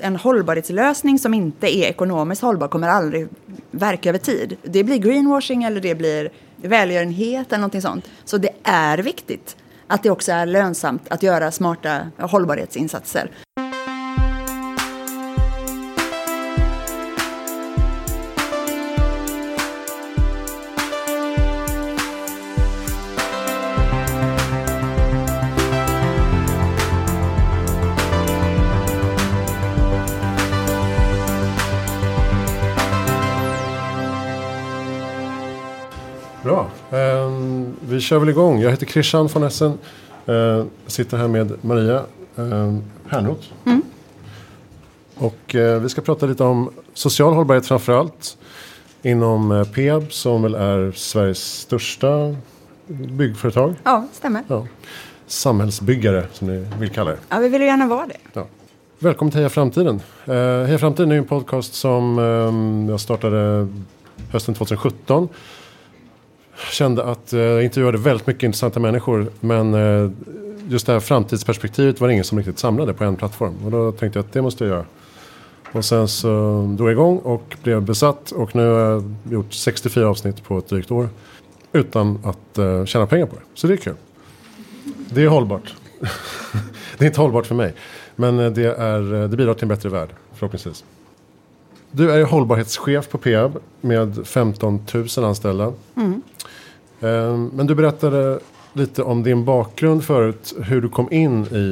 En hållbarhetslösning som inte är ekonomiskt hållbar kommer aldrig verka över tid. Det blir greenwashing eller det blir välgörenhet eller någonting sånt. Så det är viktigt att det också är lönsamt att göra smarta hållbarhetsinsatser. Vi kör väl igång. Jag heter Christian von Essen. Uh, sitter här med Maria uh, Hernroth. Mm. Och uh, vi ska prata lite om social hållbarhet framför allt. Inom uh, Peab som väl är Sveriges största byggföretag. Ja, stämmer. Ja. Samhällsbyggare som ni vill kalla det. Ja, vi vill ju gärna vara det. Ja. Välkommen till Heja Framtiden. Uh, Heja Framtiden är en podcast som jag startade hösten 2017 kände att eh, jag intervjuade väldigt mycket intressanta människor. Men eh, just det här framtidsperspektivet var det ingen som riktigt samlade på en plattform. Och då tänkte jag att det måste jag göra. Och sen så drog jag igång och blev besatt. Och nu har jag gjort 64 avsnitt på ett drygt år. Utan att eh, tjäna pengar på det. Så det är kul. Det är hållbart. det är inte hållbart för mig. Men eh, det, är, eh, det bidrar till en bättre värld förhoppningsvis. Du är hållbarhetschef på Peab med 15 000 anställda. Mm. Men du berättade lite om din bakgrund förut, hur du kom in i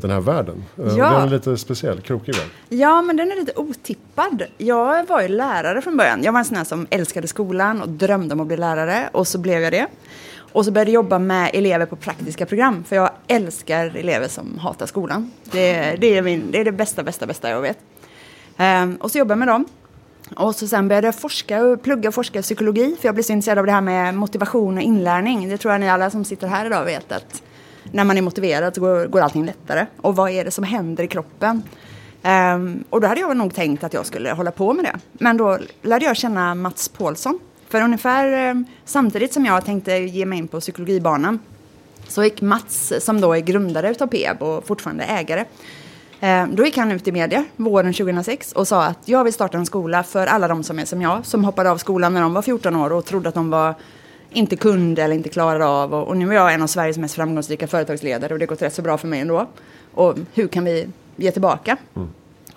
den här världen. Ja. Den är lite speciell, krokig väl? Ja, men den är lite otippad. Jag var ju lärare från början. Jag var en sån här som älskade skolan och drömde om att bli lärare. Och så blev jag det. Och så började jag jobba med elever på praktiska program. För jag älskar elever som hatar skolan. Det, det, är, min, det är det bästa, bästa, bästa jag vet. Um, och så jobbade jag med dem. Och så sen började jag forska och plugga och forska psykologi. För jag blev så intresserad av det här med motivation och inlärning. Det tror jag ni alla som sitter här idag vet att när man är motiverad så går, går allting lättare. Och vad är det som händer i kroppen? Um, och då hade jag nog tänkt att jag skulle hålla på med det. Men då lärde jag känna Mats Paulsson. För ungefär um, samtidigt som jag tänkte ge mig in på psykologibanan så gick Mats, som då är grundare utav PEB och fortfarande ägare, då gick han ut i media våren 2006 och sa att jag vill starta en skola för alla de som är som jag, som hoppade av skolan när de var 14 år och trodde att de var inte kunde eller inte klarade av. Och, och nu är jag en av Sveriges mest framgångsrika företagsledare och det har gått rätt så bra för mig ändå. Och hur kan vi ge tillbaka? Mm.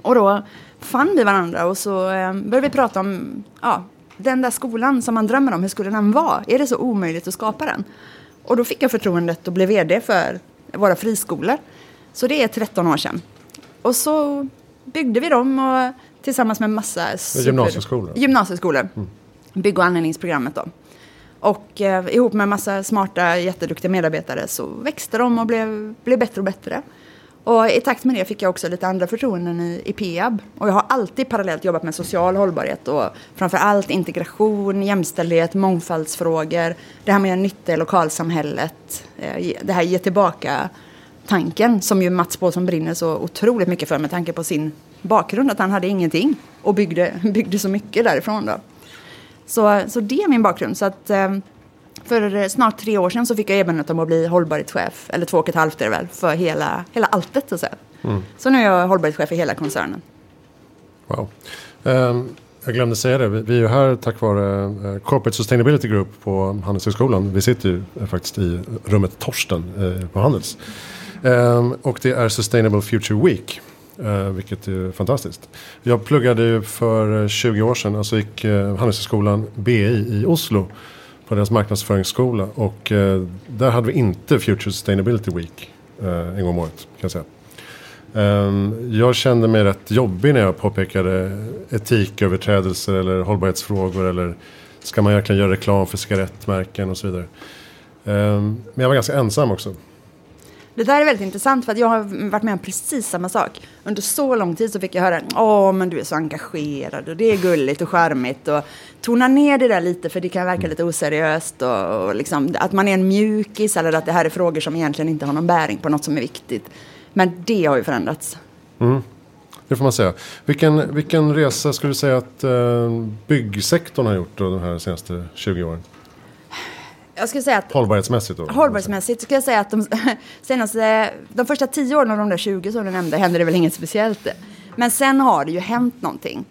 Och då fann vi varandra och så eh, började vi prata om ja, den där skolan som man drömmer om, hur skulle den vara? Är det så omöjligt att skapa den? Och då fick jag förtroendet att bli vd för våra friskolor. Så det är 13 år sedan. Och så byggde vi dem och, tillsammans med massa super, gymnasieskolor. gymnasieskolor. Mm. Bygg och anläggningsprogrammet då. Och eh, ihop med massa smarta, jätteduktiga medarbetare så växte de och blev, blev bättre och bättre. Och i takt med det fick jag också lite andra förtroenden i, i Peab. Och jag har alltid parallellt jobbat med social hållbarhet och framför allt integration, jämställdhet, mångfaldsfrågor. Det här med att nytta i lokalsamhället. Eh, det här ge tillbaka tanken som ju Mats Paulsson brinner så otroligt mycket för med tanke på sin bakgrund. Att han hade ingenting och byggde, byggde så mycket därifrån. Då. Så, så det är min bakgrund. Så att, för snart tre år sedan så fick jag erbjudandet om att bli hållbarhetschef, eller två och ett halvt är det väl, för hela, hela alltet. Så, mm. så nu är jag hållbarhetschef i hela koncernen. Wow. Um, jag glömde säga det, vi är ju här tack vare uh, Corporate Sustainability Group på Handelshögskolan. Vi sitter ju uh, faktiskt i rummet Torsten på Handels. Um, och det är Sustainable Future Week. Uh, vilket är fantastiskt. Jag pluggade ju för eh, 20 år sedan, alltså gick uh, Handelshögskolan BI i Oslo. På deras marknadsföringsskola. Och uh, där hade vi inte Future Sustainability Week en gång om året. Kan jag säga. Um, jag kände mig rätt jobbig när jag påpekade etiköverträdelser eller hållbarhetsfrågor. Eller ska man verkligen göra reklam för cigarettmärken och så vidare. Um, men jag var ganska ensam också. Det där är väldigt intressant för att jag har varit med om precis samma sak. Under så lång tid så fick jag höra åh men du är så engagerad och det är gulligt och charmigt och tona ner det där lite för det kan verka lite oseriöst och, och liksom, att man är en mjukis eller att det här är frågor som egentligen inte har någon bäring på något som är viktigt. Men det har ju förändrats. Mm. Det får man säga. Vilken, vilken resa skulle du säga att eh, byggsektorn har gjort då, de här senaste 20 åren? Jag skulle säga att... Hållbarhetsmässigt då? Hållbarhetsmässigt skulle jag säga att de senaste, de första tio åren av de där 20 som du nämnde hände det väl inget speciellt. Men sen har det ju hänt någonting.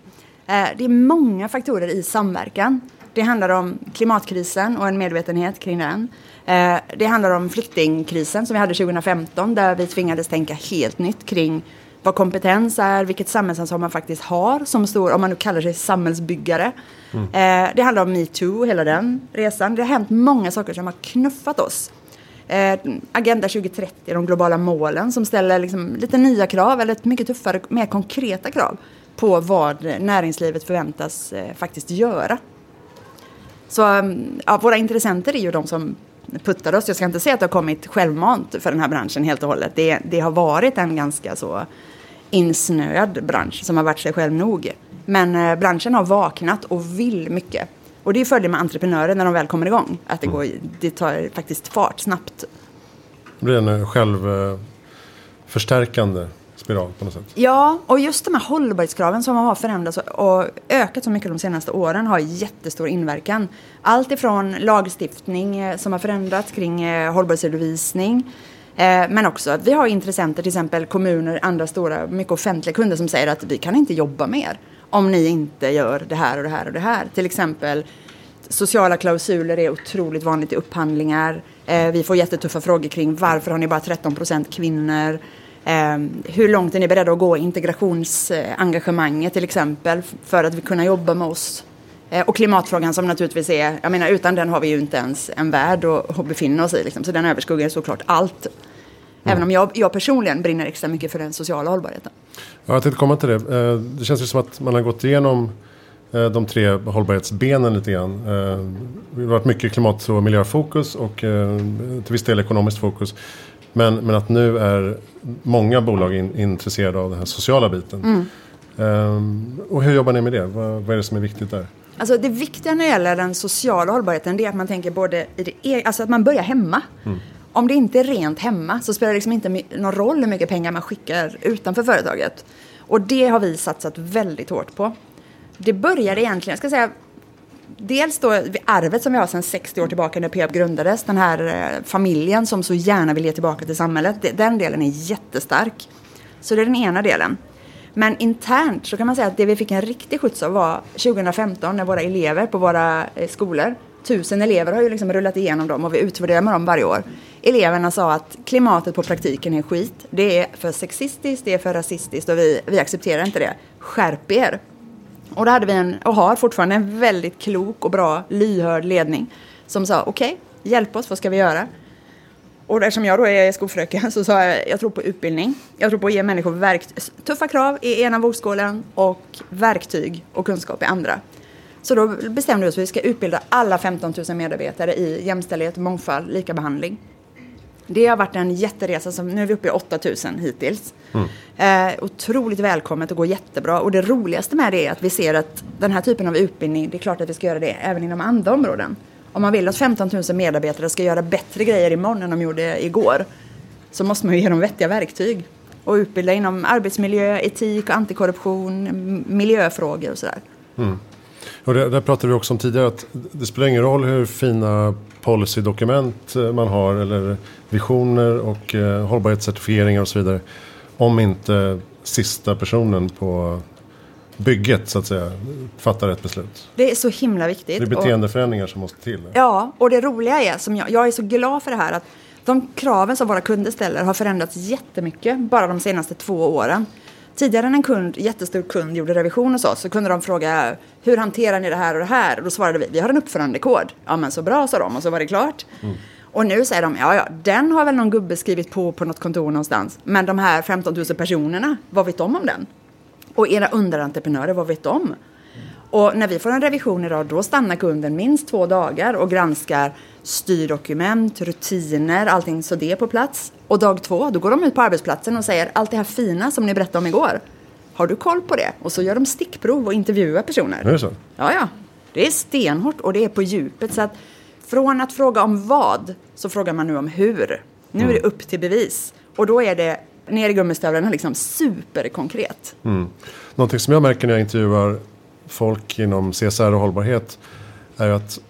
Eh, det är många faktorer i samverkan. Det handlar om klimatkrisen och en medvetenhet kring den. Eh, det handlar om flyktingkrisen som vi hade 2015 där vi tvingades tänka helt nytt kring vad kompetens är, vilket samhällsansvar man faktiskt har som stor, om man nu kallar sig samhällsbyggare. Mm. Eh, det handlar om metoo, hela den resan. Det har hänt många saker som har knuffat oss. Eh, Agenda 2030, de globala målen som ställer liksom lite nya krav eller mycket tuffare, mer konkreta krav på vad näringslivet förväntas eh, faktiskt göra. Så mm, ja, våra intressenter är ju de som puttar oss. Jag ska inte säga att det har kommit självmant för den här branschen helt och hållet. Det, det har varit en ganska så insnöad bransch som har varit sig själv nog. Men eh, branschen har vaknat och vill mycket. Och det är fördel med entreprenörer när de väl kommer igång. Att det, går, det tar faktiskt fart snabbt. Det blir en självförstärkande spiral på något sätt. Ja, och just de här hållbarhetskraven som har förändrats och ökat så mycket de senaste åren har jättestor inverkan. Allt ifrån lagstiftning eh, som har förändrats kring eh, hållbarhetsredovisning eh, men också att vi har intressenter, till exempel kommuner, andra stora, mycket offentliga kunder som säger att vi kan inte jobba mer om ni inte gör det här och det här och det här. Till exempel sociala klausuler är otroligt vanligt i upphandlingar. Vi får jättetuffa frågor kring varför har ni bara 13 procent kvinnor? Eh, hur långt är ni beredda att gå i integrationsengagemanget till exempel för att vi kunna jobba med oss? Eh, och klimatfrågan som naturligtvis är, jag menar utan den har vi ju inte ens en värld att, att befinna oss i. Liksom. Så den överskuggar såklart allt. Mm. Även om jag, jag personligen brinner extra mycket för den sociala hållbarheten. Ja, jag tänkte komma till det. Eh, det känns ju som att man har gått igenom eh, de tre hållbarhetsbenen lite grann. Det har varit mycket klimat och miljöfokus och till viss del ekonomiskt fokus. Men, men att nu är många bolag in, intresserade av den här sociala biten. Mm. Um, och hur jobbar ni med det? Vad, vad, är det som är viktigt där? Alltså det viktiga när det gäller den sociala hållbarheten det är att man tänker både i det, e- alltså att man börjar hemma. Mm. Om det inte är rent hemma så spelar det liksom inte någon roll hur mycket pengar man skickar utanför företaget. Och det har vi satsat väldigt hårt på. Det började egentligen, jag ska säga dels då arvet som vi har sedan 60 år tillbaka när Peab grundades. Den här eh, familjen som så gärna vill ge tillbaka till samhället. Den delen är jättestark. Så det är den ena delen. Men internt så kan man säga att det vi fick en riktig skjuts av var 2015 när våra elever på våra eh, skolor, tusen elever har ju liksom rullat igenom dem och vi utvärderar med dem varje år. Eleverna sa att klimatet på praktiken är skit. Det är för sexistiskt, det är för rasistiskt och vi, vi accepterar inte det. Skärp er! Och då hade vi en, och har fortfarande en väldigt klok och bra lyhörd ledning som sa okej, okay, hjälp oss, vad ska vi göra? Och eftersom jag då är skolfröken så sa jag, jag tror på utbildning. Jag tror på att ge människor verktyg, tuffa krav i ena vågskålen och verktyg och kunskap i andra. Så då bestämde vi oss för att vi ska utbilda alla 15 000 medarbetare i jämställdhet, mångfald, likabehandling. Det har varit en jätteresa, som, nu är vi uppe i 8000 hittills. Mm. Eh, otroligt välkommet och går jättebra. Och det roligaste med det är att vi ser att den här typen av utbildning, det är klart att vi ska göra det även inom andra områden. Om man vill att 15 000 medarbetare ska göra bättre grejer imorgon än de gjorde igår, så måste man ju ge dem vettiga verktyg. Och utbilda inom arbetsmiljö, etik och antikorruption, miljöfrågor och sådär. Mm. Och det, där pratade vi också om tidigare att det spelar ingen roll hur fina policydokument eh, man har eller visioner och eh, hållbarhetscertifieringar och så vidare. Om inte sista personen på bygget så att säga fattar ett beslut. Det är så himla viktigt. Det är beteendeförändringar som måste till. Ja, och det roliga är som jag, jag är så glad för det här att de kraven som våra kunder ställer har förändrats jättemycket bara de senaste två åren. Tidigare när en kund, jättestor kund gjorde revision hos oss så kunde de fråga hur hanterar ni det här och det här? Och då svarade vi, vi har en uppförandekod. Ja men så bra sa de och så var det klart. Mm. Och nu säger de, ja ja, den har väl någon gubbe skrivit på på något kontor någonstans. Men de här 15 000 personerna, vad vet de om den? Och era underentreprenörer, vad vet de? Och när vi får en revision idag, då stannar kunden minst två dagar och granskar styrdokument, rutiner, allting så det är på plats. Och dag två, då går de ut på arbetsplatsen och säger allt det här fina som ni berättade om igår. Har du koll på det? Och så gör de stickprov och intervjuar personer. Är det så? Ja, ja. Det är stenhårt och det är på djupet. Så att från att fråga om vad så frågar man nu om hur. Nu mm. är det upp till bevis. Och då är det ner i gummistövlarna liksom superkonkret. Mm. Någonting som jag märker när jag intervjuar folk inom CSR och hållbarhet är att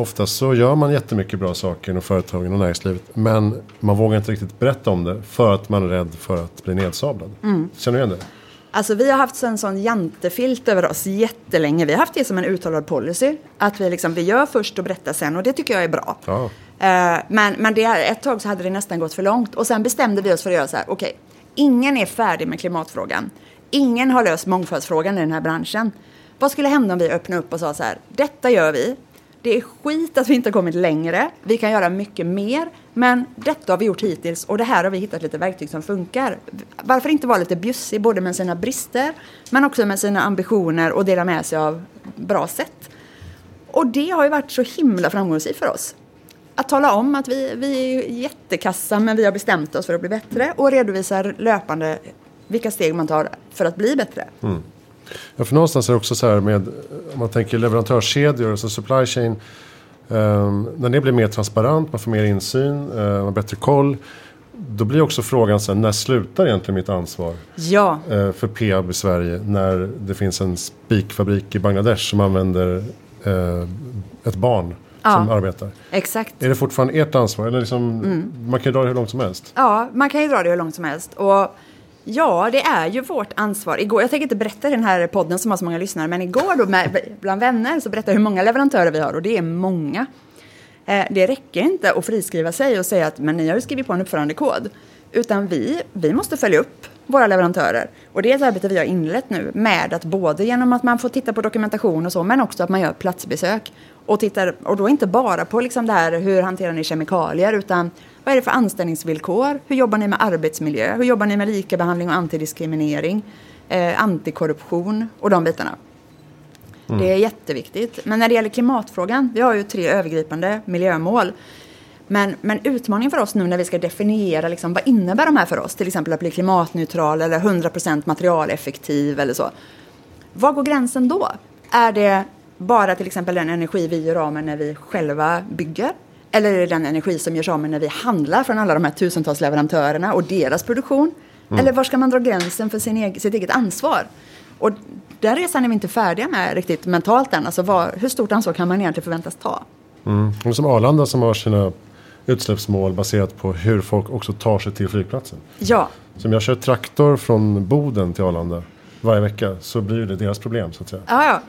oftast så gör man jättemycket bra saker inom företagen och näringslivet. Men man vågar inte riktigt berätta om det för att man är rädd för att bli nedsablad. Mm. Känner du igen det? Alltså vi har haft en sån jantefilt över oss jättelänge. Vi har haft det som en uttalad policy. Att vi, liksom, vi gör först och berättar sen och det tycker jag är bra. Ja. Eh, men men det, ett tag så hade det nästan gått för långt. Och sen bestämde vi oss för att göra så här, okej, ingen är färdig med klimatfrågan. Ingen har löst mångfaldsfrågan i den här branschen. Vad skulle hända om vi öppnade upp och sa så här, detta gör vi. Det är skit att vi inte har kommit längre. Vi kan göra mycket mer. Men detta har vi gjort hittills och det här har vi hittat lite verktyg som funkar. Varför inte vara lite bjussig både med sina brister men också med sina ambitioner och dela med sig av bra sätt. Och det har ju varit så himla framgångsrikt för oss. Att tala om att vi, vi är jättekassa men vi har bestämt oss för att bli bättre och redovisar löpande vilka steg man tar för att bli bättre. Mm. Ja, för någonstans är det också så här med, om man tänker leverantörskedjor, alltså supply chain. Um, när det blir mer transparent, man får mer insyn, uh, man har bättre koll. Då blir också frågan sen, när slutar egentligen mitt ansvar? Ja. Uh, för Peab i Sverige, när det finns en spikfabrik i Bangladesh som använder uh, ett barn ja, som arbetar. Exakt. Är det fortfarande ert ansvar? Eller liksom, mm. Man kan ju dra det hur långt som helst. Ja, man kan ju dra det hur långt som helst. Och Ja, det är ju vårt ansvar. Igår, jag tänker inte berätta i den här podden som har så många lyssnare, men igår då med, bland vänner så berättade jag hur många leverantörer vi har och det är många. Eh, det räcker inte att friskriva sig och säga att men ni har ju skrivit på en uppförandekod. Utan vi, vi måste följa upp våra leverantörer. Och det är ett arbete vi har inlett nu med att både genom att man får titta på dokumentation och så, men också att man gör platsbesök. Och, tittar, och då inte bara på liksom det här hur hanterar ni kemikalier, utan vad är det för anställningsvillkor? Hur jobbar ni med arbetsmiljö? Hur jobbar ni med likabehandling och antidiskriminering? Eh, antikorruption och de bitarna. Mm. Det är jätteviktigt. Men när det gäller klimatfrågan, vi har ju tre övergripande miljömål. Men, men utmaningen för oss nu när vi ska definiera liksom, vad innebär de här för oss? Till exempel att bli klimatneutral eller 100% materialeffektiv eller så. Var går gränsen då? Är det bara till exempel den energi vi gör av med när vi själva bygger? Eller är det den energi som görs av med när vi handlar från alla de här tusentals leverantörerna och deras produktion? Mm. Eller var ska man dra gränsen för sin egen, sitt eget ansvar? Och den resan är vi inte färdiga med riktigt mentalt än. Alltså var, hur stort ansvar kan man egentligen förväntas ta? Mm. Som Arlanda som har sina utsläppsmål baserat på hur folk också tar sig till flygplatsen. Ja. Så om jag kör traktor från Boden till Arlanda varje vecka så blir det deras problem så att säga. Ja, ja.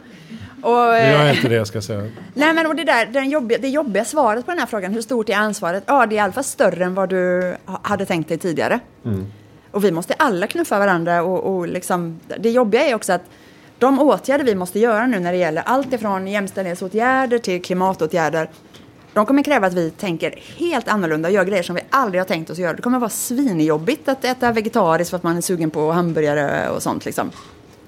Och, jag är eh, inte det ska jag säga. Nej men och det där, den jobbiga, det jobbiga svaret på den här frågan, hur stort är ansvaret? Ja, det är i alla fall större än vad du hade tänkt dig tidigare. Mm. Och vi måste alla knuffa varandra och, och liksom, det jobbiga är också att de åtgärder vi måste göra nu när det gäller allt ifrån jämställdhetsåtgärder till klimatåtgärder de kommer kräva att vi tänker helt annorlunda och gör grejer som vi aldrig har tänkt oss göra. Det kommer vara svinjobbigt att äta vegetariskt för att man är sugen på hamburgare och sånt. Liksom.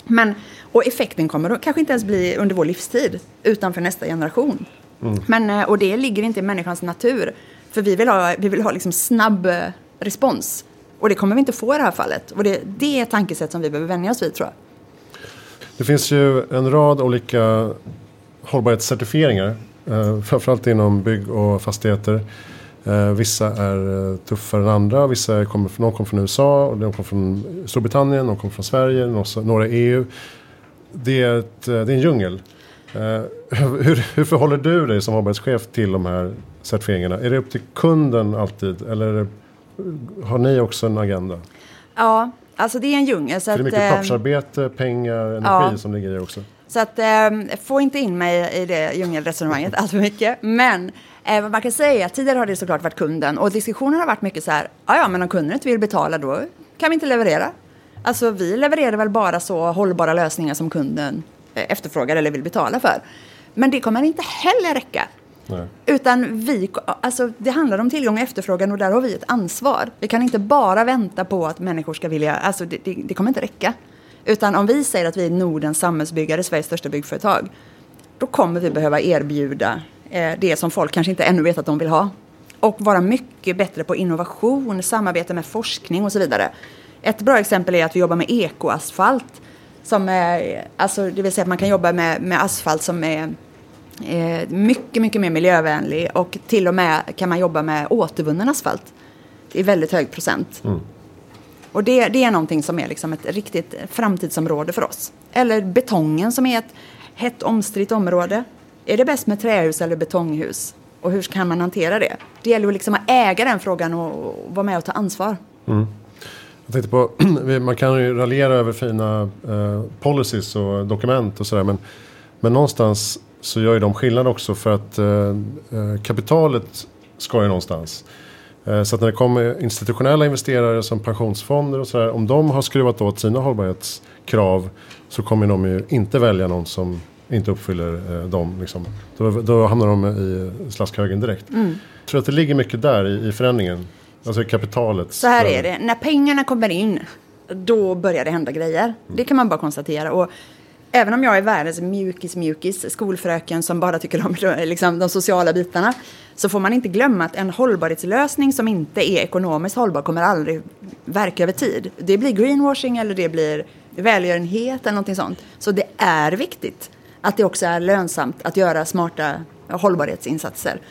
Men, och effekten kommer kanske inte ens bli under vår livstid, utan för nästa generation. Mm. Men, eh, och det ligger inte i människans natur. För vi vill ha, vi vill ha liksom snabb eh, respons. Och det kommer vi inte få i det här fallet. Och det, det är ett tankesätt som vi behöver vänja oss vid tror jag. Det finns ju en rad olika hållbarhetscertifieringar Eh, framförallt inom bygg och fastigheter. Eh, vissa är eh, tuffare än andra. Vissa kommer, någon kommer från USA, och någon kommer från Storbritannien, någon kommer från Sverige, några EU. Det är, ett, det är en djungel. Hur, hur förhåller du dig som hållbarhetschef till de här certifieringarna? Är det upp till kunden alltid eller har ni också en agenda? Ja, alltså det är en djungel. Så det är mycket pappersarbete, pengar, energi ja. som ligger i också. Så att, eh, få inte in mig i det djungelresonemanget allt för mycket. Men eh, man kan säga att tidigare har det såklart varit kunden och diskussionen har varit mycket så här, ja men om kunden inte vill betala då kan vi inte leverera. Alltså vi levererar väl bara så hållbara lösningar som kunden eh, efterfrågar eller vill betala för. Men det kommer inte heller räcka. Nej. Utan vi, alltså det handlar om tillgång och efterfrågan och där har vi ett ansvar. Vi kan inte bara vänta på att människor ska vilja, alltså det, det, det kommer inte räcka. Utan om vi säger att vi är Nordens samhällsbyggare, Sveriges största byggföretag, då kommer vi behöva erbjuda det som folk kanske inte ännu vet att de vill ha. Och vara mycket bättre på innovation, samarbete med forskning och så vidare. Ett bra exempel är att vi jobbar med ekoasfalt. Som är, alltså, det vill säga att man kan jobba med, med asfalt som är eh, mycket, mycket mer miljövänlig och till och med kan man jobba med återvunnen asfalt i väldigt hög procent. Mm. Och det, det är någonting som är liksom ett riktigt framtidsområde för oss. Eller betongen som är ett hett omstritt område. Är det bäst med trähus eller betonghus? Och hur kan man hantera det? Det gäller liksom att äga den frågan och, vara med och ta ansvar. Mm. Jag tänkte på, man kan ju raljera över fina eh, policies och dokument och sådär men, men någonstans så gör ju de skillnad också för att eh, eh kapitalet ska ju någonstans. Eh, så att när det kommer institutionella investerare som pensionsfonder och sådär, om de har skruvat åt sina hållbarhetskrav så kommer de ju inte välja någon som inte uppfyller eh, dem. Liksom. Då, då hamnar de i slaskhögen direkt. Mm. Jag tror att det ligger mycket där i, i förändringen. Alltså kapitalet. Så här är det, när pengarna kommer in då börjar det hända grejer. Mm. Det kan man bara konstatera. Och även om jag är världens mjukis-mjukis, skolfröken som bara tycker om liksom, de sociala bitarna, så får man inte glömma att en hållbarhetslösning som inte är ekonomiskt hållbar kommer aldrig verka över tid. Det blir greenwashing eller det blir välgörenhet eller någonting sånt. Så det är viktigt att det också är lönsamt att göra smarta hållbarhetsinsatser.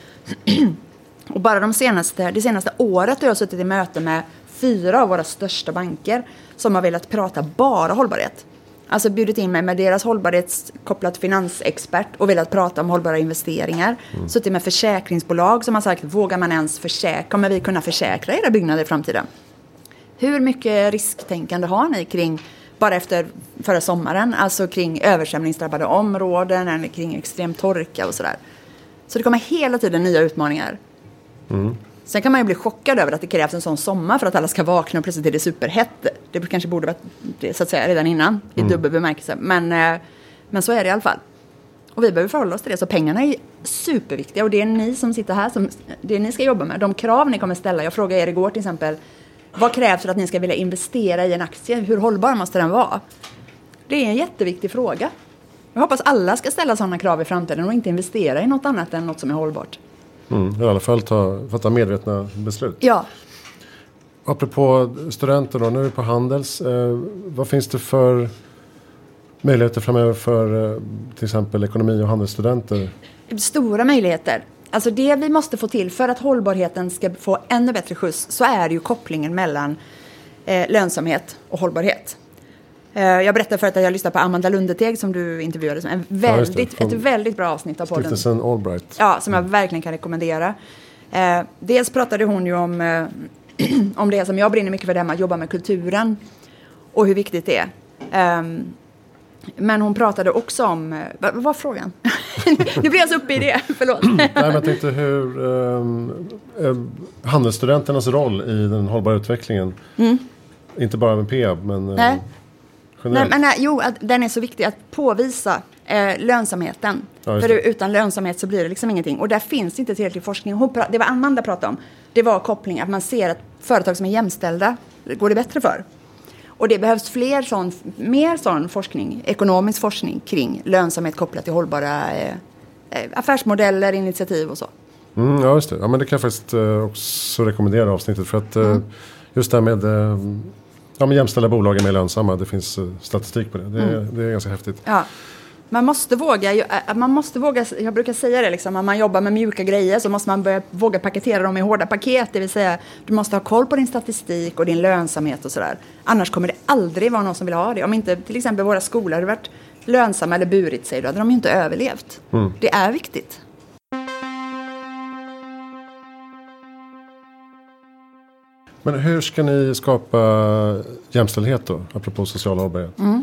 Och bara de senaste, det senaste året har jag suttit i möte med fyra av våra största banker som har velat prata bara hållbarhet. Alltså bjudit in mig med deras hållbarhetskopplat finansexpert och velat prata om hållbara investeringar. Mm. Suttit med försäkringsbolag som har sagt, vågar man ens försäkra, kommer vi kunna försäkra era byggnader i framtiden? Hur mycket risktänkande har ni kring, bara efter förra sommaren, alltså kring översvämningsdrabbade områden eller kring extrem torka och sådär. Så det kommer hela tiden nya utmaningar. Mm. Sen kan man ju bli chockad över att det krävs en sån sommar för att alla ska vakna och plötsligt är det superhett. Det kanske borde varit så att säga redan innan i mm. dubbel bemärkelse. Men, eh, men så är det i alla fall. Och vi behöver förhålla oss till det. Så pengarna är superviktiga och det är ni som sitter här som det ni ska jobba med. De krav ni kommer ställa. Jag frågade er igår till exempel. Vad krävs för att ni ska vilja investera i en aktie? Hur hållbar måste den vara? Det är en jätteviktig fråga. Jag hoppas alla ska ställa sådana krav i framtiden och inte investera i något annat än något som är hållbart. Mm, I alla fall ta, fatta medvetna beslut. Ja. Apropå studenter då, nu är vi på Handels. Eh, vad finns det för möjligheter framöver för eh, till exempel ekonomi och handelsstudenter? Stora möjligheter. Alltså det vi måste få till för att hållbarheten ska få ännu bättre skjuts så är det ju kopplingen mellan eh, lönsamhet och hållbarhet. Eh, jag berättade förut att jag lyssnade på Amanda Lundeteg som du intervjuade. En väldigt, ja, ett väldigt bra avsnitt av podden. Stiftelsen Allbright. Ja, som jag verkligen kan rekommendera. Eh, dels pratade hon ju om, eh, om det som jag brinner mycket för, det med att jobba med kulturen. Och hur viktigt det är. Um, men hon pratade också om, eh, vad var frågan? nu blir jag så uppe i det, förlåt. Nej, men jag tänkte hur um, um, handelsstudenternas roll i den hållbara utvecklingen. Mm. Inte bara med PEAB, men Nej. Nej, men nej, jo, att den är så viktig att påvisa eh, lönsamheten. Ja, För utan lönsamhet så blir det liksom ingenting. Och där finns inte tillräcklig forskning. det var Amanda pratade om. Det var koppling, att man ser att företag som är jämställda går det bättre för. Och det behövs fler sån, mer sån forskning, ekonomisk forskning kring lönsamhet kopplat till hållbara eh, eh, affärsmodeller, initiativ och så. Mm, ja, just det. Ja, men det kan jag faktiskt eh, också rekommendera avsnittet. För att eh, mm. just det här med Ja, men jämställda bolag är mer lönsamma. Det finns statistik på det. Det, mm. det är ganska häftigt. Ja. Man måste våga, man måste våga, jag brukar säga det, liksom, om man jobbar med mjuka grejer så måste man börja våga paketera dem i hårda paket. Det vill säga, du måste ha koll på din statistik och din lönsamhet och sådär. Annars kommer det aldrig vara någon som vill ha det. Om inte till exempel våra skolor hade varit lönsamma eller burit sig, då hade de ju inte överlevt. Mm. Det är viktigt. Men hur ska ni skapa jämställdhet då, apropå social hållbarhet? Mm.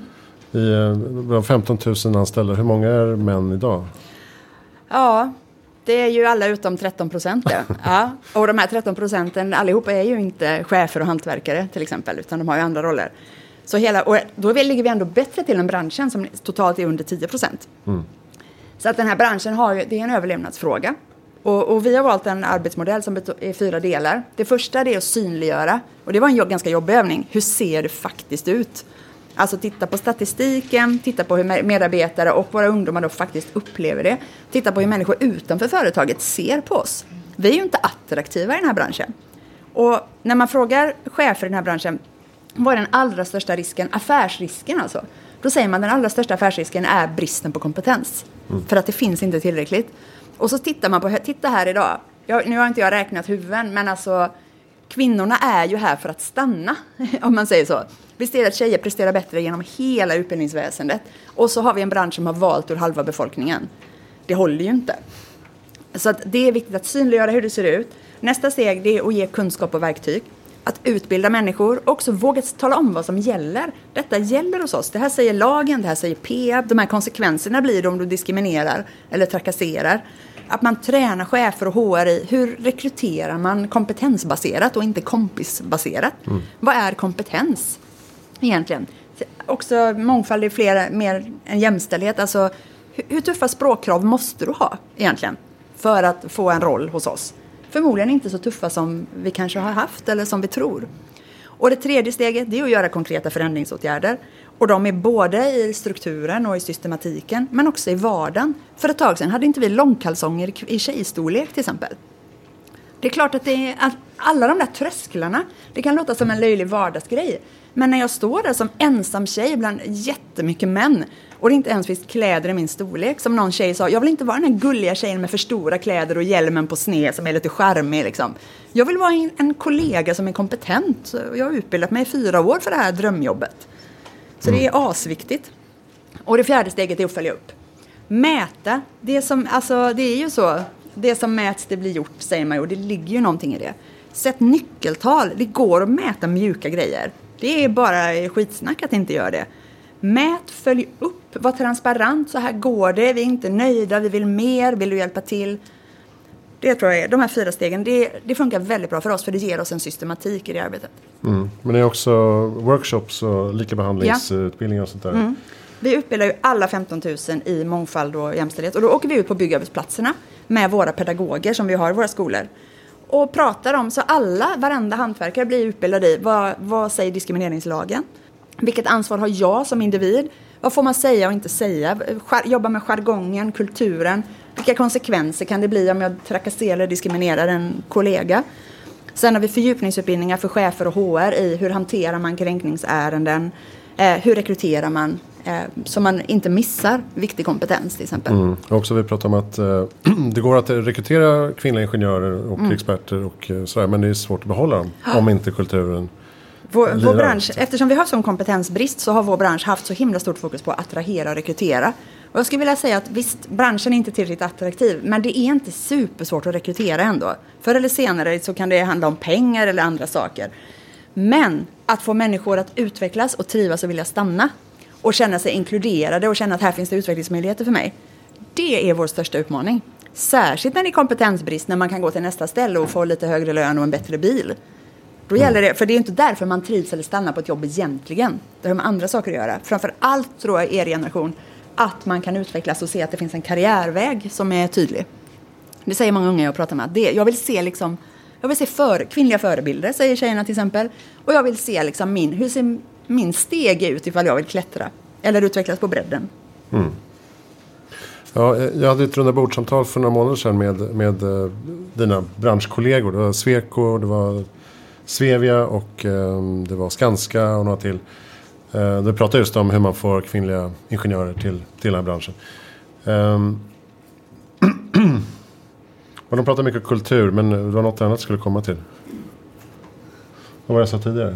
I, eh, har 15 000 anställda, hur många är män idag? Ja, det är ju alla utom 13 procent. Ja. Och de här 13 procenten, allihopa är ju inte chefer och hantverkare till exempel, utan de har ju andra roller. Så hela, och då ligger vi ändå bättre till än branschen som totalt är under 10 procent. Mm. Så att den här branschen har ju, det är en överlevnadsfråga. Och, och, vi har valt en arbetsmodell som är fyra delar. Det första är att synliggöra. Och det var en ganska jobbig övning. Hur ser det faktiskt ut? Alltså titta på statistiken, titta på hur medarbetare och våra ungdomar då faktiskt upplever det. Titta på hur människor utanför företaget ser på oss. Vi är ju inte attraktiva i den här branschen. Och när man frågar chefer i den här branschen, vad är den allra största risken? Affärsrisken alltså. Då säger man den allra största affärsrisken är bristen på kompetens. Mm. För att det finns inte tillräckligt. Och så tittar man på, titta här idag, jag, nu har inte jag räknat huvuden, men alltså kvinnorna är ju här för att stanna, om man säger så. Är det att tjejer presterar bättre genom hela utbildningsväsendet. Och så har vi en bransch som har valt ur halva befolkningen. Det håller ju inte. Så det är viktigt att synliggöra hur det ser ut. Nästa steg är att ge kunskap och verktyg. att utbilda människor och också våga tala om vad som gäller. Detta gäller hos oss. Det här säger lagen, det här säger PEAB. De här konsekvenserna blir det om du diskriminerar eller trakasserar. Att man tränar chefer och HR i hur rekryterar man kompetensbaserat och inte kompisbaserat. Mm. Vad är kompetens egentligen? Också mångfald är fler, mer än jämställdhet. Alltså, hur, hur tuffa språkkrav måste du ha egentligen för att få en roll hos oss? Förmodligen inte så tuffa som vi kanske har haft eller som vi tror. Och det tredje steget det är att göra konkreta förändringsåtgärder. Och de är både i strukturen och i systematiken, men också i vardagen. För ett tag sedan hade inte vi långkalsonger i tjejstorlek till exempel. Det är klart att det är alla de där trösklarna, det kan låta som en löjlig vardagsgrej. Men när jag står där som ensam tjej bland jättemycket män och det inte ens finns kläder i min storlek. Som någon tjej sa, jag vill inte vara den här gulliga tjejen med för stora kläder och hjälmen på sned som är lite charmig. Liksom. Jag vill vara en, en kollega som är kompetent. Jag har utbildat mig i fyra år för det här drömjobbet. Så mm. det är asviktigt. Och det fjärde steget är att följa upp. Mäta. Det, som, alltså, det är ju så. Det som mäts, det blir gjort, säger man ju. Och det ligger ju någonting i det. Sätt nyckeltal. Det går att mäta mjuka grejer. Det är bara skitsnack att inte göra det. Mät, följ upp, var transparent. Så här går det. Vi är inte nöjda, vi vill mer. Vill du hjälpa till? Det tror jag är, de här fyra stegen, det, det funkar väldigt bra för oss för det ger oss en systematik i det arbetet. Mm. Men det är också workshops och likabehandlingsutbildningar och sånt där? Mm. Vi utbildar ju alla 15 000 i mångfald och jämställdhet och då åker vi ut på byggarbetsplatserna med våra pedagoger som vi har i våra skolor och pratar om, så alla, varenda hantverkare blir utbildade i vad, vad säger diskrimineringslagen? Vilket ansvar har jag som individ? Vad får man säga och inte säga? Jobba med jargongen, kulturen. Vilka konsekvenser kan det bli om jag trakasserar eller diskriminerar en kollega? Sen har vi fördjupningsutbildningar för chefer och HR i hur hanterar man kränkningsärenden? Eh, hur rekryterar man? Eh, så man inte missar viktig kompetens till exempel. Mm. Också vi pratar om att eh, det går att rekrytera kvinnliga ingenjörer och mm. experter och eh, sådär, men det är svårt att behålla dem om inte kulturen vår, vår bransch, eftersom vi har sån kompetensbrist så har vår bransch haft så himla stort fokus på att attrahera och rekrytera. Och jag skulle vilja säga att visst, branschen är inte tillräckligt attraktiv, men det är inte supersvårt att rekrytera ändå. Förr eller senare så kan det handla om pengar eller andra saker. Men att få människor att utvecklas och trivas och vilja stanna och känna sig inkluderade och känna att här finns det utvecklingsmöjligheter för mig. Det är vår största utmaning. Särskilt när det är kompetensbrist, när man kan gå till nästa ställe och få lite högre lön och en bättre bil. Då gäller det, för det är inte därför man trivs eller stannar på ett jobb egentligen. Det har med andra saker att göra. Framför allt tror jag er generation att man kan utvecklas och se att det finns en karriärväg som är tydlig. Det säger många unga jag pratar med. Det, jag vill se liksom jag vill se för, kvinnliga förebilder, säger tjejerna till exempel. Och jag vill se liksom min, hur ser min steg ut ifall jag vill klättra. Eller utvecklas på bredden. Mm. Ja, eh, jag hade ett rundabordssamtal för några månader sedan med, med eh, dina branschkollegor. Det var Sweco, det var Svevia och ehm, det var Skanska och några till. Eh, uh, pratade just om hur man får kvinnliga ingenjörer till, till den här branschen. Um, och de pratar mycket kultur men det var något annat jag skulle komma till. Vad var det jag sa tidigare?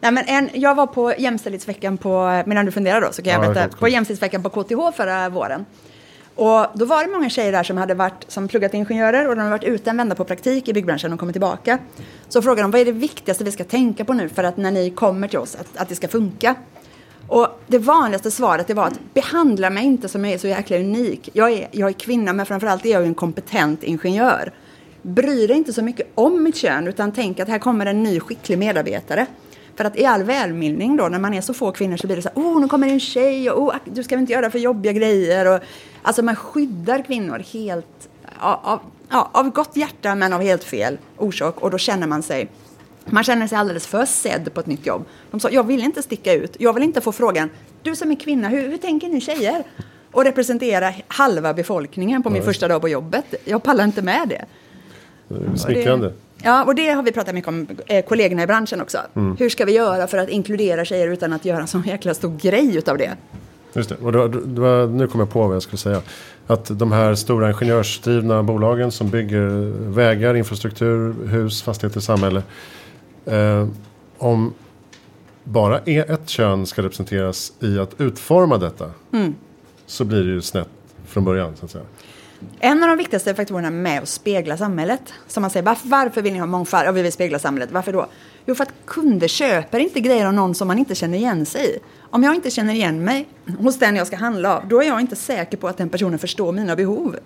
Nej, men en, jag var på jämställdhetsveckan på, medan du funderar då så kan jag ja, berätta, på jämställdhetsveckan på KTH förra våren. Och då var det många tjejer där som hade varit, som pluggat ingenjörer och de hade varit ute en vända på praktik i byggbranschen och kommit tillbaka. Så frågade de, vad är det viktigaste vi ska tänka på nu för att när ni kommer till oss, att, att det ska funka? Och det vanligaste svaret det var att behandla mig inte som jag är så jäkla unik. Jag är, jag är kvinna men framförallt är jag en kompetent ingenjör. Bry dig inte så mycket om mitt kön utan tänk att här kommer en ny skicklig medarbetare. För att i all välmening då, när man är så få kvinnor så blir det så här, oh, nu kommer en tjej och oh, du ska väl inte göra för jobbiga grejer. Och, alltså man skyddar kvinnor helt av, av, av gott hjärta men av helt fel orsak och då känner man sig man känner sig alldeles för sedd på ett nytt jobb. De sa, jag vill inte sticka ut. Jag vill inte få frågan, du som är kvinna, hur, hur tänker ni tjejer? Och representera halva befolkningen på min ja. första dag på jobbet. Jag pallar inte med det. Smickrande. Ja, och det har vi pratat mycket om, eh, kollegorna i branschen också. Mm. Hur ska vi göra för att inkludera tjejer utan att göra en sån jäkla stor grej utav det? Just det, och då, då, nu kommer jag på vad jag skulle säga. Att de här stora ingenjörsdrivna bolagen som bygger vägar, infrastruktur, hus, fastigheter, samhälle. Eh, om bara e- ett kön ska representeras i att utforma detta. Mm. Så blir det ju snett från början så att säga. En av de viktigaste faktorerna med att spegla samhället, som man säger, varför, varför vill ni ha mångfald? och vi vill spegla samhället. Varför då? Jo, för att kunder köper inte grejer av någon som man inte känner igen sig i. Om jag inte känner igen mig hos den jag ska handla av, då är jag inte säker på att den personen förstår mina behov.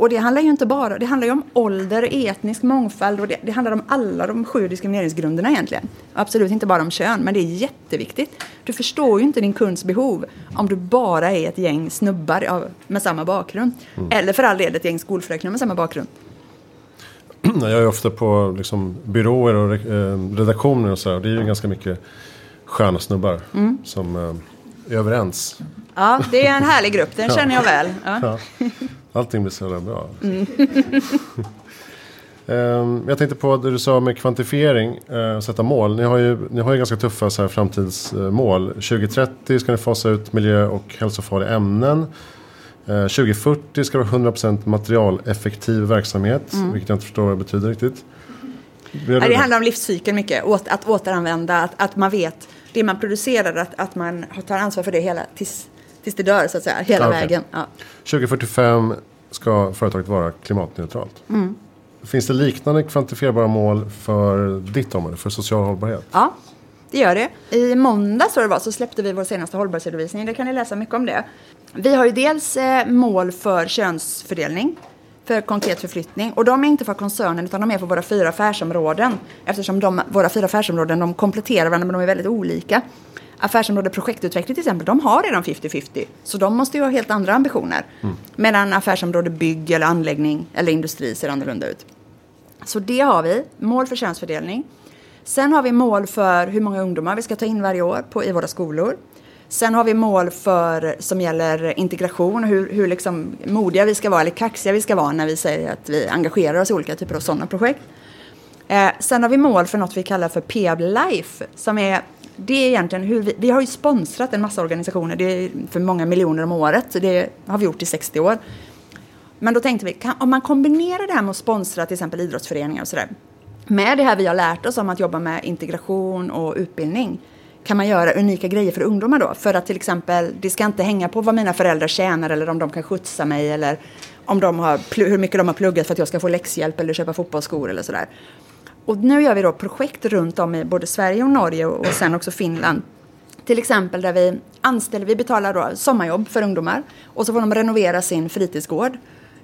Och det handlar ju inte bara, det handlar ju om ålder, etnisk mångfald och det, det handlar om alla de sju diskrimineringsgrunderna egentligen. Absolut inte bara om kön, men det är jätteviktigt. Du förstår ju inte din kunds behov om du bara är ett gäng snubbar med samma bakgrund. Mm. Eller för all del ett gäng skolfröknar med samma bakgrund. Jag är ofta på liksom, byråer och eh, redaktioner och så här. Det är ju ganska mycket sköna snubbar mm. som eh, är överens. Ja, det är en härlig grupp. Den känner jag väl. Ja. Ja. Allting blir så jävla bra. Mm. um, jag tänkte på det du sa med kvantifiering, uh, sätta mål. Ni har ju, ni har ju ganska tuffa så här, framtidsmål. 2030 ska ni fasa ut miljö och hälsofarliga ämnen. 2040 ska det vara 100% materialeffektiv verksamhet. Mm. Vilket jag inte förstår vad det betyder riktigt. Det, det handlar om livscykeln mycket. att återanvända, att, att man vet det man producerar, att, att man tar ansvar för det hela tills, tills det dör så att säga, hela okay. vägen. Ja. 2045 ska företaget vara klimatneutralt. Mm. Finns det liknande kvantifierbara mål för ditt område, för social hållbarhet? Ja, det gör det. I måndag så, det var, så släppte vi vår senaste hållbarhetsredovisning. Där kan ni läsa mycket om det. Vi har ju dels eh, mål för könsfördelning för konkret förflyttning. Och de är inte för koncernen utan de är för våra fyra affärsområden. Eftersom de, våra fyra affärsområden de kompletterar varandra men de är väldigt olika. Affärsområde projektutveckling till exempel, de har redan 50-50. Så de måste ju ha helt andra ambitioner. Mm. Medan affärsområde bygg eller anläggning eller industri ser annorlunda ut. Så det har vi, mål för könsfördelning. Sen har vi mål för hur många ungdomar vi ska ta in varje år på, i våra skolor. Sen har vi mål för, som gäller integration, hur, hur liksom modiga vi ska vara eller kaxiga vi ska vara när vi säger att vi engagerar oss i olika typer av sådana projekt. Eh, sen har vi mål för något vi kallar för Peab Life, som är det är egentligen hur vi, vi har ju sponsrat en massa organisationer det är för många miljoner om året. Det har vi gjort i 60 år. Men då tänkte vi, kan, om man kombinerar det här med att sponsra till exempel idrottsföreningar och sådär. Med det här vi har lärt oss om att jobba med integration och utbildning kan man göra unika grejer för ungdomar då. För att till exempel, det ska inte hänga på vad mina föräldrar tjänar eller om de kan skjutsa mig eller om de har, hur mycket de har pluggat för att jag ska få läxhjälp eller köpa fotbollsskor eller sådär. Och nu gör vi då projekt runt om i både Sverige och Norge och, och sen också Finland. Till exempel där vi anställer, vi betalar då sommarjobb för ungdomar och så får de renovera sin fritidsgård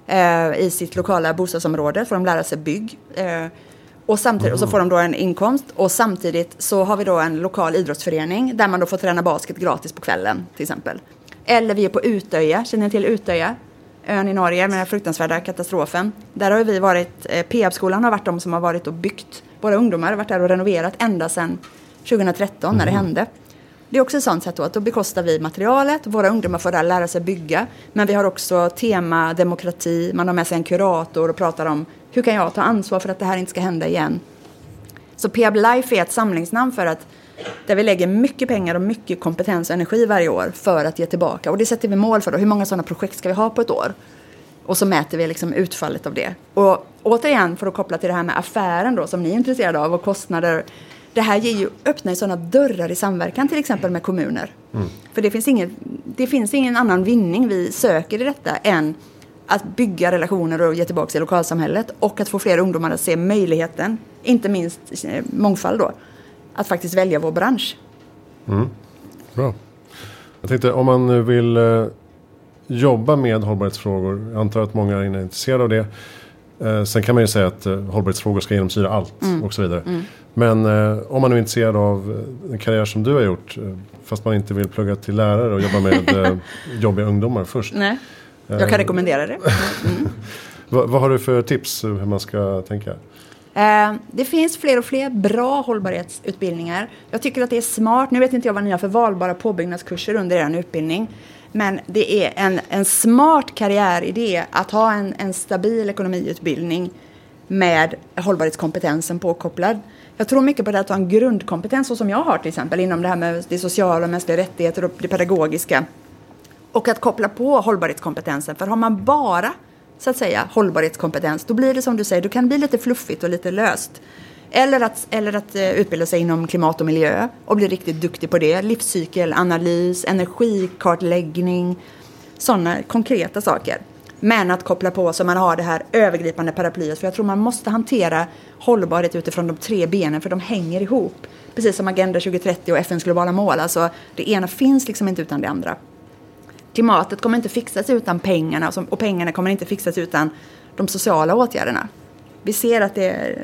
eh, i sitt lokala bostadsområde, får de lära sig bygg. Eh, och, samtidigt, och så får de då en inkomst och samtidigt så har vi då en lokal idrottsförening där man då får träna basket gratis på kvällen till exempel. Eller vi är på Utöja, känner ni till Utöja? Ön i Norge med den fruktansvärda katastrofen. Där har vi varit, eh, Peabskolan har varit de som har varit och byggt. Våra ungdomar har varit där och renoverat ända sedan 2013 mm. när det mm. hände. Det är också ett sånt sätt då, att då bekostar vi materialet, våra ungdomar får där lära sig bygga. Men vi har också tema demokrati, man har med sig en kurator och pratar om hur kan jag ta ansvar för att det här inte ska hända igen? Så Peab Life är ett samlingsnamn för att där vi lägger mycket pengar och mycket kompetens och energi varje år för att ge tillbaka. Och det sätter vi mål för. Då. Hur många sådana projekt ska vi ha på ett år? Och så mäter vi liksom utfallet av det. Och återigen, för att koppla till det här med affären då, som ni är intresserade av och kostnader. Det här ger ju, öppnar ju sådana dörrar i samverkan till exempel med kommuner. Mm. För det finns, ingen, det finns ingen annan vinning vi söker i detta än att bygga relationer och ge tillbaka till lokalsamhället och att få fler ungdomar att se möjligheten, inte minst eh, mångfald då, att faktiskt välja vår bransch. Mm. Bra. Jag tänkte om man vill eh, jobba med hållbarhetsfrågor, jag antar att många är intresserade av det. Eh, sen kan man ju säga att eh, hållbarhetsfrågor ska genomsyra allt mm. och så vidare. Mm. Men eh, om man är intresserad av eh, en karriär som du har gjort, fast man inte vill plugga till lärare och jobba med jobbiga ungdomar först. Nej. Jag kan rekommendera det. Mm. vad, vad har du för tips hur man ska tänka? Eh, det finns fler och fler bra hållbarhetsutbildningar. Jag tycker att det är smart. Nu vet inte jag vad ni har för valbara påbyggnadskurser under er utbildning. Men det är en, en smart karriäridé att ha en, en stabil ekonomiutbildning med hållbarhetskompetensen påkopplad. Jag tror mycket på det att ha en grundkompetens, så som jag har till exempel, inom det här med det sociala mänskliga rättigheter och det pedagogiska. Och att koppla på hållbarhetskompetensen, för har man bara så att säga hållbarhetskompetens, då blir det som du säger, då kan det bli lite fluffigt och lite löst. Eller att, eller att eh, utbilda sig inom klimat och miljö och bli riktigt duktig på det. Livscykelanalys, energikartläggning, sådana konkreta saker. Men att koppla på så man har det här övergripande paraplyet. För jag tror man måste hantera hållbarhet utifrån de tre benen för de hänger ihop. Precis som Agenda 2030 och FNs globala mål. Alltså det ena finns liksom inte utan det andra. Klimatet kommer inte fixas utan pengarna och pengarna kommer inte fixas utan de sociala åtgärderna. Vi ser att det,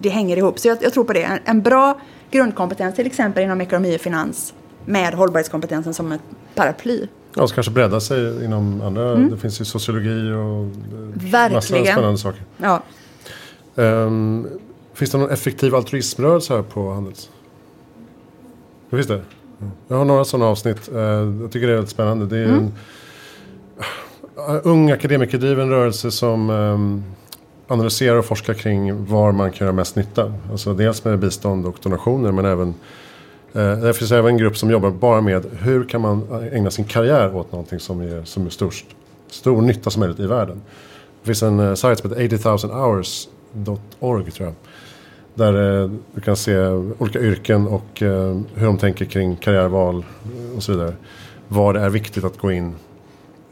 det hänger ihop. Så jag, jag tror på det. En, bra grundkompetens till exempel inom ekonomi och finans med hållbarhetskompetensen som ett paraply. Ja, så kanske bredda sig inom andra, mm. det finns ju sociologi och Verkligen. massa spännande saker. Ja. Um, finns det någon effektiv altruismrörelse här på Handels? Det finns det? Jag har några sådana avsnitt. Uh, jag tycker det är väldigt spännande. Det är mm. en uh, ung akademikerdriven rörelse som um, analyserar och forskar kring var man kan göra mest nytta. Alltså dels med bistånd och donationer men även Eh, det finns även en grupp som jobbar bara med hur kan man ägna sin karriär åt någonting som är, som är störst, stor nytta som möjligt i världen. Det finns en sajt som heter 80,000hours.org tror jag. Där uh, du kan se olika yrken och uh, hur de tänker kring karriärval och så vidare. Var det är viktigt att gå in.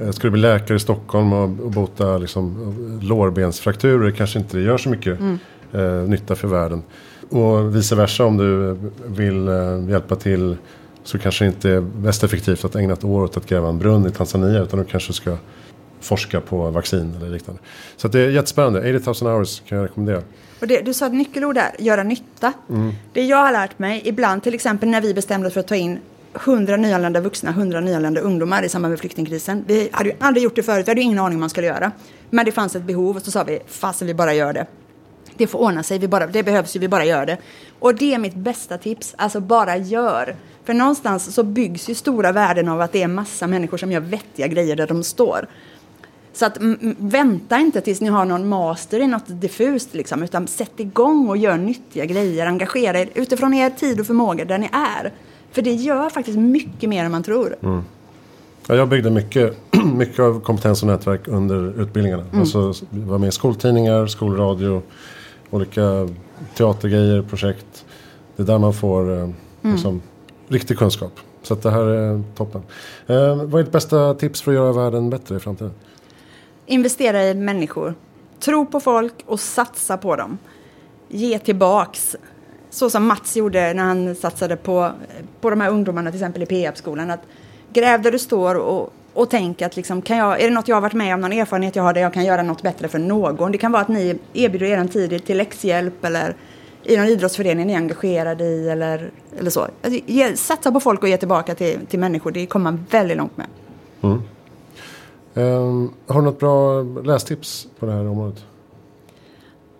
Uh, ska du bli läkare i Stockholm och, och bota liksom, lårbensfrakturer kanske inte det gör så mycket mm. nytta för världen. Och vice versa om du vill eh, hjälpa till så kanske det inte är mest effektivt att ägna ett år åt att gräva en brunn i Tanzania utan du kanske ska forska på vaccin eller liknande. Så det är jättespännande. 80 000 hours kan jag rekommendera. Och det, du sa ett nyckelord där, göra nytta. Mm. Det jag har lärt mig ibland, till exempel när vi bestämde oss för att ta in 100 nyanlända vuxna, 100 nyanlända ungdomar i samband med flyktingkrisen. Vi hade ju aldrig gjort det förut, vi hade ju ingen aning om man skulle göra. Men det fanns ett behov och så sa vi, fasen vi bara gör det det får ordna sig, vi bara, det behövs ju, vi bara gör det. Och det är mitt bästa tips, alltså bara gör. För någonstans så byggs ju stora värden av att det är massa människor som gör vettiga grejer där de står. Så att vänta inte tills ni har någon master i något diffust liksom, utan sätt igång och gör nyttiga grejer, engagera er utifrån er tid och förmåga där ni är. För det gör faktiskt mycket mer än man tror. Mm. Ja, jag byggde mycket, mycket av kompetens och nätverk under utbildningarna. Mm. Alltså, var med i skoltidningar, skolradio, olika teatergrejer, projekt. Det är där man får eh, mm. liksom, riktig kunskap. Så det här är toppen. Eh, vad är ditt bästa tips för att göra världen bättre i framtiden? Investera i människor. Tro på folk och satsa på dem. Ge tillbaks. Så som Mats gjorde när han satsade på, på de här ungdomarna till exempel i PF-skolan. Att gräv där du står och och tänk att liksom, kan jag, är det något jag har varit med om, någon erfarenhet jag har där jag kan göra något bättre för någon. Det kan vara att ni erbjuder er tid till läxhjälp eller i någon idrottsförening ni är engagerade i eller, eller så. Alltså, ge, satsa på folk och ge tillbaka till, till människor, det kommer man väldigt långt med. Mm. Um, har du något bra lästips på det här området?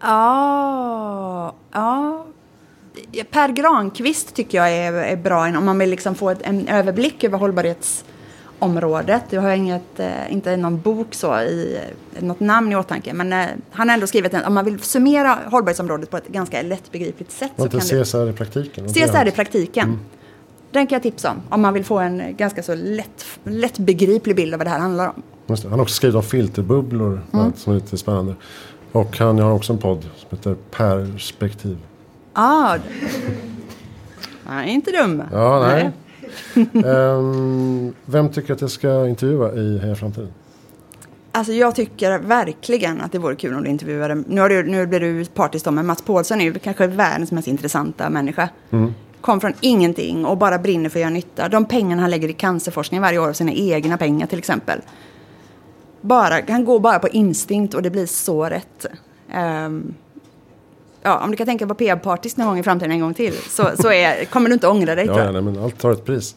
Ja, ja. Per Granqvist tycker jag är, är bra om man vill liksom få ett, en överblick över hållbarhets området. Jag har inget, eh, inte någon bok så i, något namn i åtanke. Men eh, han har ändå skrivit en, om man vill summera hållbarhetsområdet på ett ganska lättbegripligt sätt. Och inte CSR i praktiken? CSR i praktiken. Mm. Den kan jag tipsa om. Om man vill få en ganska så lätt, lättbegriplig bild av vad det här handlar om. Han har också skrivit om filterbubblor mm. som är lite spännande. Och han har också en podd som heter Perspektiv. Ah, är inte dum. Ja, nej. nej um, vem tycker att jag ska intervjua i Heja Framtiden? Alltså jag tycker verkligen att det vore kul om du intervjuade, nu, har du, nu blir du partisk men Mats Paulsson är ju kanske världens mest intressanta människa. Mm. Kom från ingenting och bara brinner för att göra nytta. De pengarna han lägger i cancerforskning varje år av sina egna pengar till exempel. Bara, han går bara på instinkt och det blir så rätt. Um, ja, om du kan tänka på PR-partis någon gång i framtiden en gång till så, så är, kommer du inte ångra dig. Ja, ja nej, men allt tar ett pris.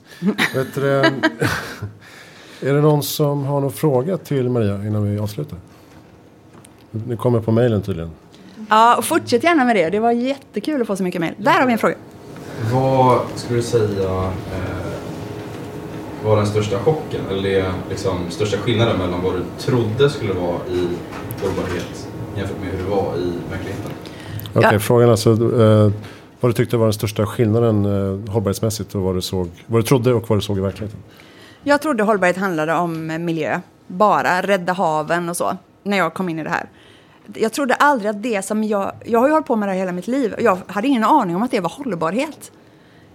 Vet du, är det någon som har någon fråga till Maria innan vi avslutar? Ni kommer på mejlen tydligen. Ja, och fortsätt gärna med det. Det var jättekul att få så mycket mejl. Där har vi en fråga. Vad skulle du säga eh, var den största chocken eller liksom största skillnaden mellan vad du trodde skulle vara i hållbarhet jämfört med hur det var i verkligheten? Okej, okay, ja. frågan alltså eh, vad du tyckte var den största skillnaden eh, hållbarhetsmässigt och vad du, såg, vad du trodde och vad du såg i verkligheten? Jag trodde hållbarhet handlade om miljö, bara rädda haven och så, när jag kom in i det här. Jag trodde aldrig att det som jag, jag har ju hållit på med det här hela mitt liv, jag hade ingen aning om att det var hållbarhet.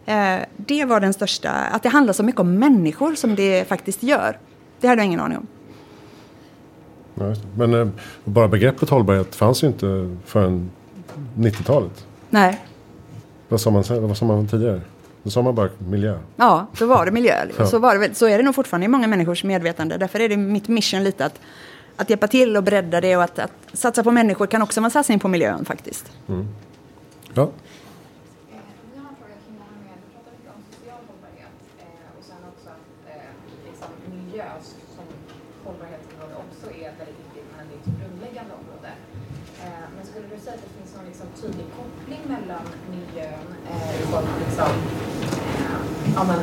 Eh, det var den största, att det handlar så mycket om människor som det faktiskt gör. Det hade jag ingen aning om. Men eh, bara begreppet hållbarhet fanns ju inte förrän 90-talet. Nej, Vad sa man, vad sa man tidigare? Då sa man bara miljö. ja, då var det miljö. Ja. Så, var det, så är det nog fortfarande i många människors medvetande. Därför är det mitt mission lite att, att hjälpa till och bredda det och att, att satsa på människor kan också vara en satsning på miljön faktiskt. Ja, Eh, Vi har en fråga kring det här med, du pratar mycket om social hållbarhet eh, och sen också att eh, liksom miljö som hållbarhetsområde också är ett väldigt viktigt men det är ett grundläggande område. Eh, men skulle du säga att det finns någon liksom tydlig mellan miljön, eh, liksom, eh, ja, men,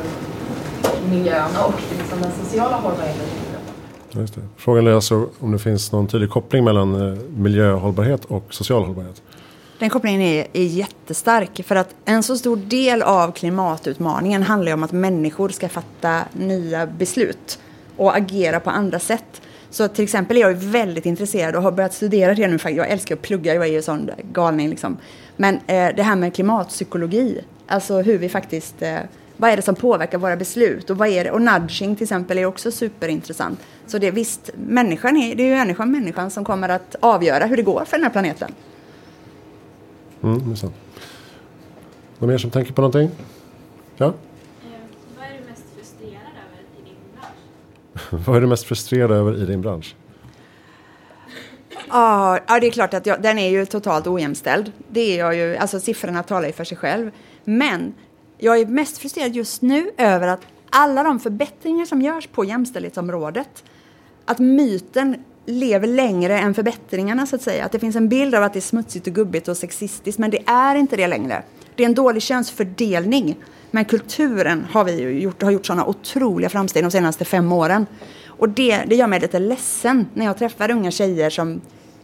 miljön och liksom den sociala hållbarheten? Just det. Frågan är alltså om det finns någon tydlig koppling mellan eh, miljöhållbarhet och social hållbarhet. Den kopplingen är, är jättestark för att en så stor del av klimatutmaningen handlar ju om att människor ska fatta nya beslut och agera på andra sätt. Så till exempel är jag väldigt intresserad och har börjat studera det nu. Jag älskar att plugga, jag är ju sån där galning liksom. Men eh, det här med klimatpsykologi, alltså hur vi faktiskt, eh, vad är det som påverkar våra beslut och vad är det, och nudging till exempel är också superintressant. Så det är visst, människan är, det är ju människan, människan som kommer att avgöra hur det går för den här planeten. Mm, det är sant. Någon mer som tänker på någonting? Ja? Eh, Vad är du mest frustrerad över i din bransch? Vad är du mest frustrerad över i din bransch? Ja, ja, det är klart att jag, den är ju totalt ojämställd. Det är jag ju, alltså siffrorna talar ju för sig själv. Men jag är mest frustrerad just nu över att alla de förbättringar som görs på jämställdhetsområdet, att myten lever längre än förbättringarna så att säga. Att det finns en bild av att det är smutsigt och gubbigt och sexistiskt, men det är inte det längre. Det är en dålig könsfördelning. Men kulturen har vi ju gjort, har gjort sådana otroliga framsteg de senaste fem åren. Och det, det gör mig lite ledsen när jag träffar unga tjejer som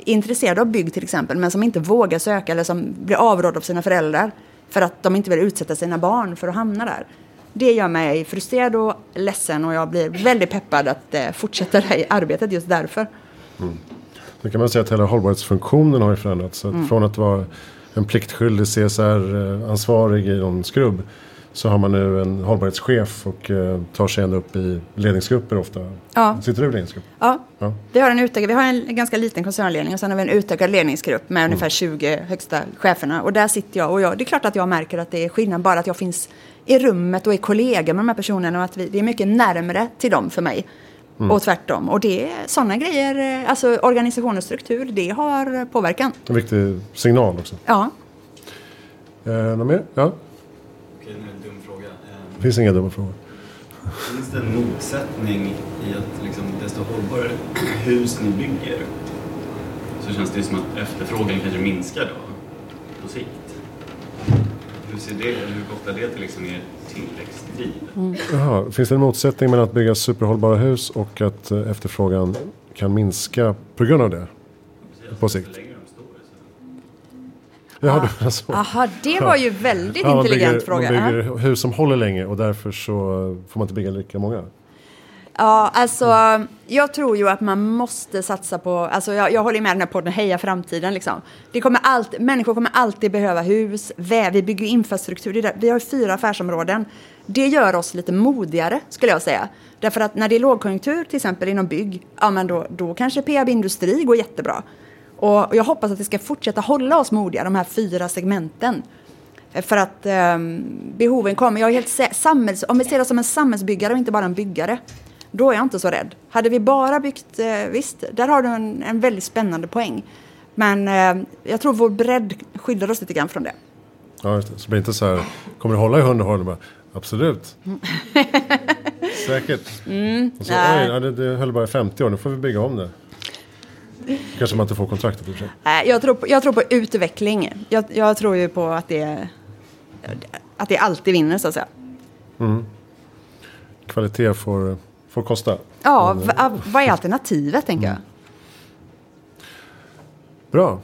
intresserade av bygg till exempel, men som inte vågar söka eller som blir avrådda av sina föräldrar för att de inte vill utsätta sina barn för att hamna där. Det gör mig frustrerad och ledsen och jag blir väldigt peppad att eh, fortsätta det här arbetet just därför. Nu kan man säga att hela hållbarhetsfunktionen har ju förändrats. Att Mm. Från att vara en pliktskyldig CSR-ansvarig i någon skrubb så har man nu en hållbarhetschef och eh, tar sig ända upp i ledningsgrupper ofta. Ja. Sitter du i ledningsgrupp? Ja, Ja. vi har en utökad, vi har en ganska liten koncernledning och sen har vi en utökad ledningsgrupp med ungefär 20 högsta cheferna. Och där sitter jag och jag, det är klart att jag märker att det är skillnad bara att jag finns i rummet och är kollega med de här personerna och att vi, det är mycket närmre till dem för mig. Och tvärtom. Och det är sådana grejer, eh, alltså organisation och struktur, det har påverkan. En viktig signal också. Ja. Eh, något mer? Ja, Okej, nu är det en dum fråga. Eh, det finns inga dumma frågor. Finns det en motsättning i att liksom, desto hållbarare hus ni bygger så känns det som att efterfrågan kanske minskar då på sikt? Hur ser det, hur kopplar det till liksom er tillväxtdriv? Jaha, finns det en motsättning mellan att bygga superhållbara hus och att eh, efterfrågan kan minska på grund av det? På sikt. Så länge de står så Ja, menar så. Aha, det var ju väldigt Ja, intelligent bygger, fråga. Man bygger hus som håller länge och därför så får man inte bygga lika många. Ja, alltså jag tror ju att man måste satsa på, alltså jag, jag håller med den här podden Heja Framtiden liksom. Det kommer alltid, människor kommer alltid behöva hus, vä, vi bygger infrastruktur, där, vi har fyra affärsområden. Det gör oss lite modigare skulle jag säga. Därför att när det är lågkonjunktur till exempel inom bygg, ja men då, då kanske Peab Industri går jättebra. Och jag hoppas att det ska fortsätta hålla oss modiga, de här fyra segmenten. För att ehm, behoven kommer. Jag är helt samhälls, om vi ser oss som en samhällsbyggare och inte bara en byggare, då är jag inte så rädd. Hade vi bara byggt, eh, visst, där har du en, en väldigt spännande poäng. Men eh, jag tror vår bredd skyddar oss lite grann från det. Ja, just det. Så blir inte så här, kommer det hålla i hundra år? Och Absolut. Säkert. och så, Mm. nej. oj, det, det höll bara i 50 år, nu får vi bygga om det. Kanske man inte får kontraktet i och för sig. Nej, jag, tror på, jag tror på utveckling. Jag, jag tror ju på att det, att det alltid vinner, så att säga. Kvalitet får, får kosta. Ja, v- vad är alternativet, tänker jag? Bra.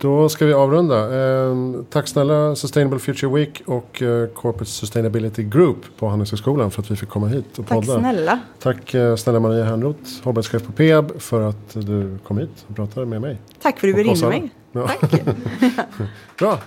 Då ska vi avrunda. Eh, tack snälla Sustainable Future Week och eh, Corporate Sustainability Group på Handelshögskolan för att vi fick komma hit och Tack podda. snälla. Tack eh, snälla Maria Hernroth, hållbarhetschef på Peab för att du kom hit och pratade med mig. Tack för att du alla. mig. Ja. Tack. Bra.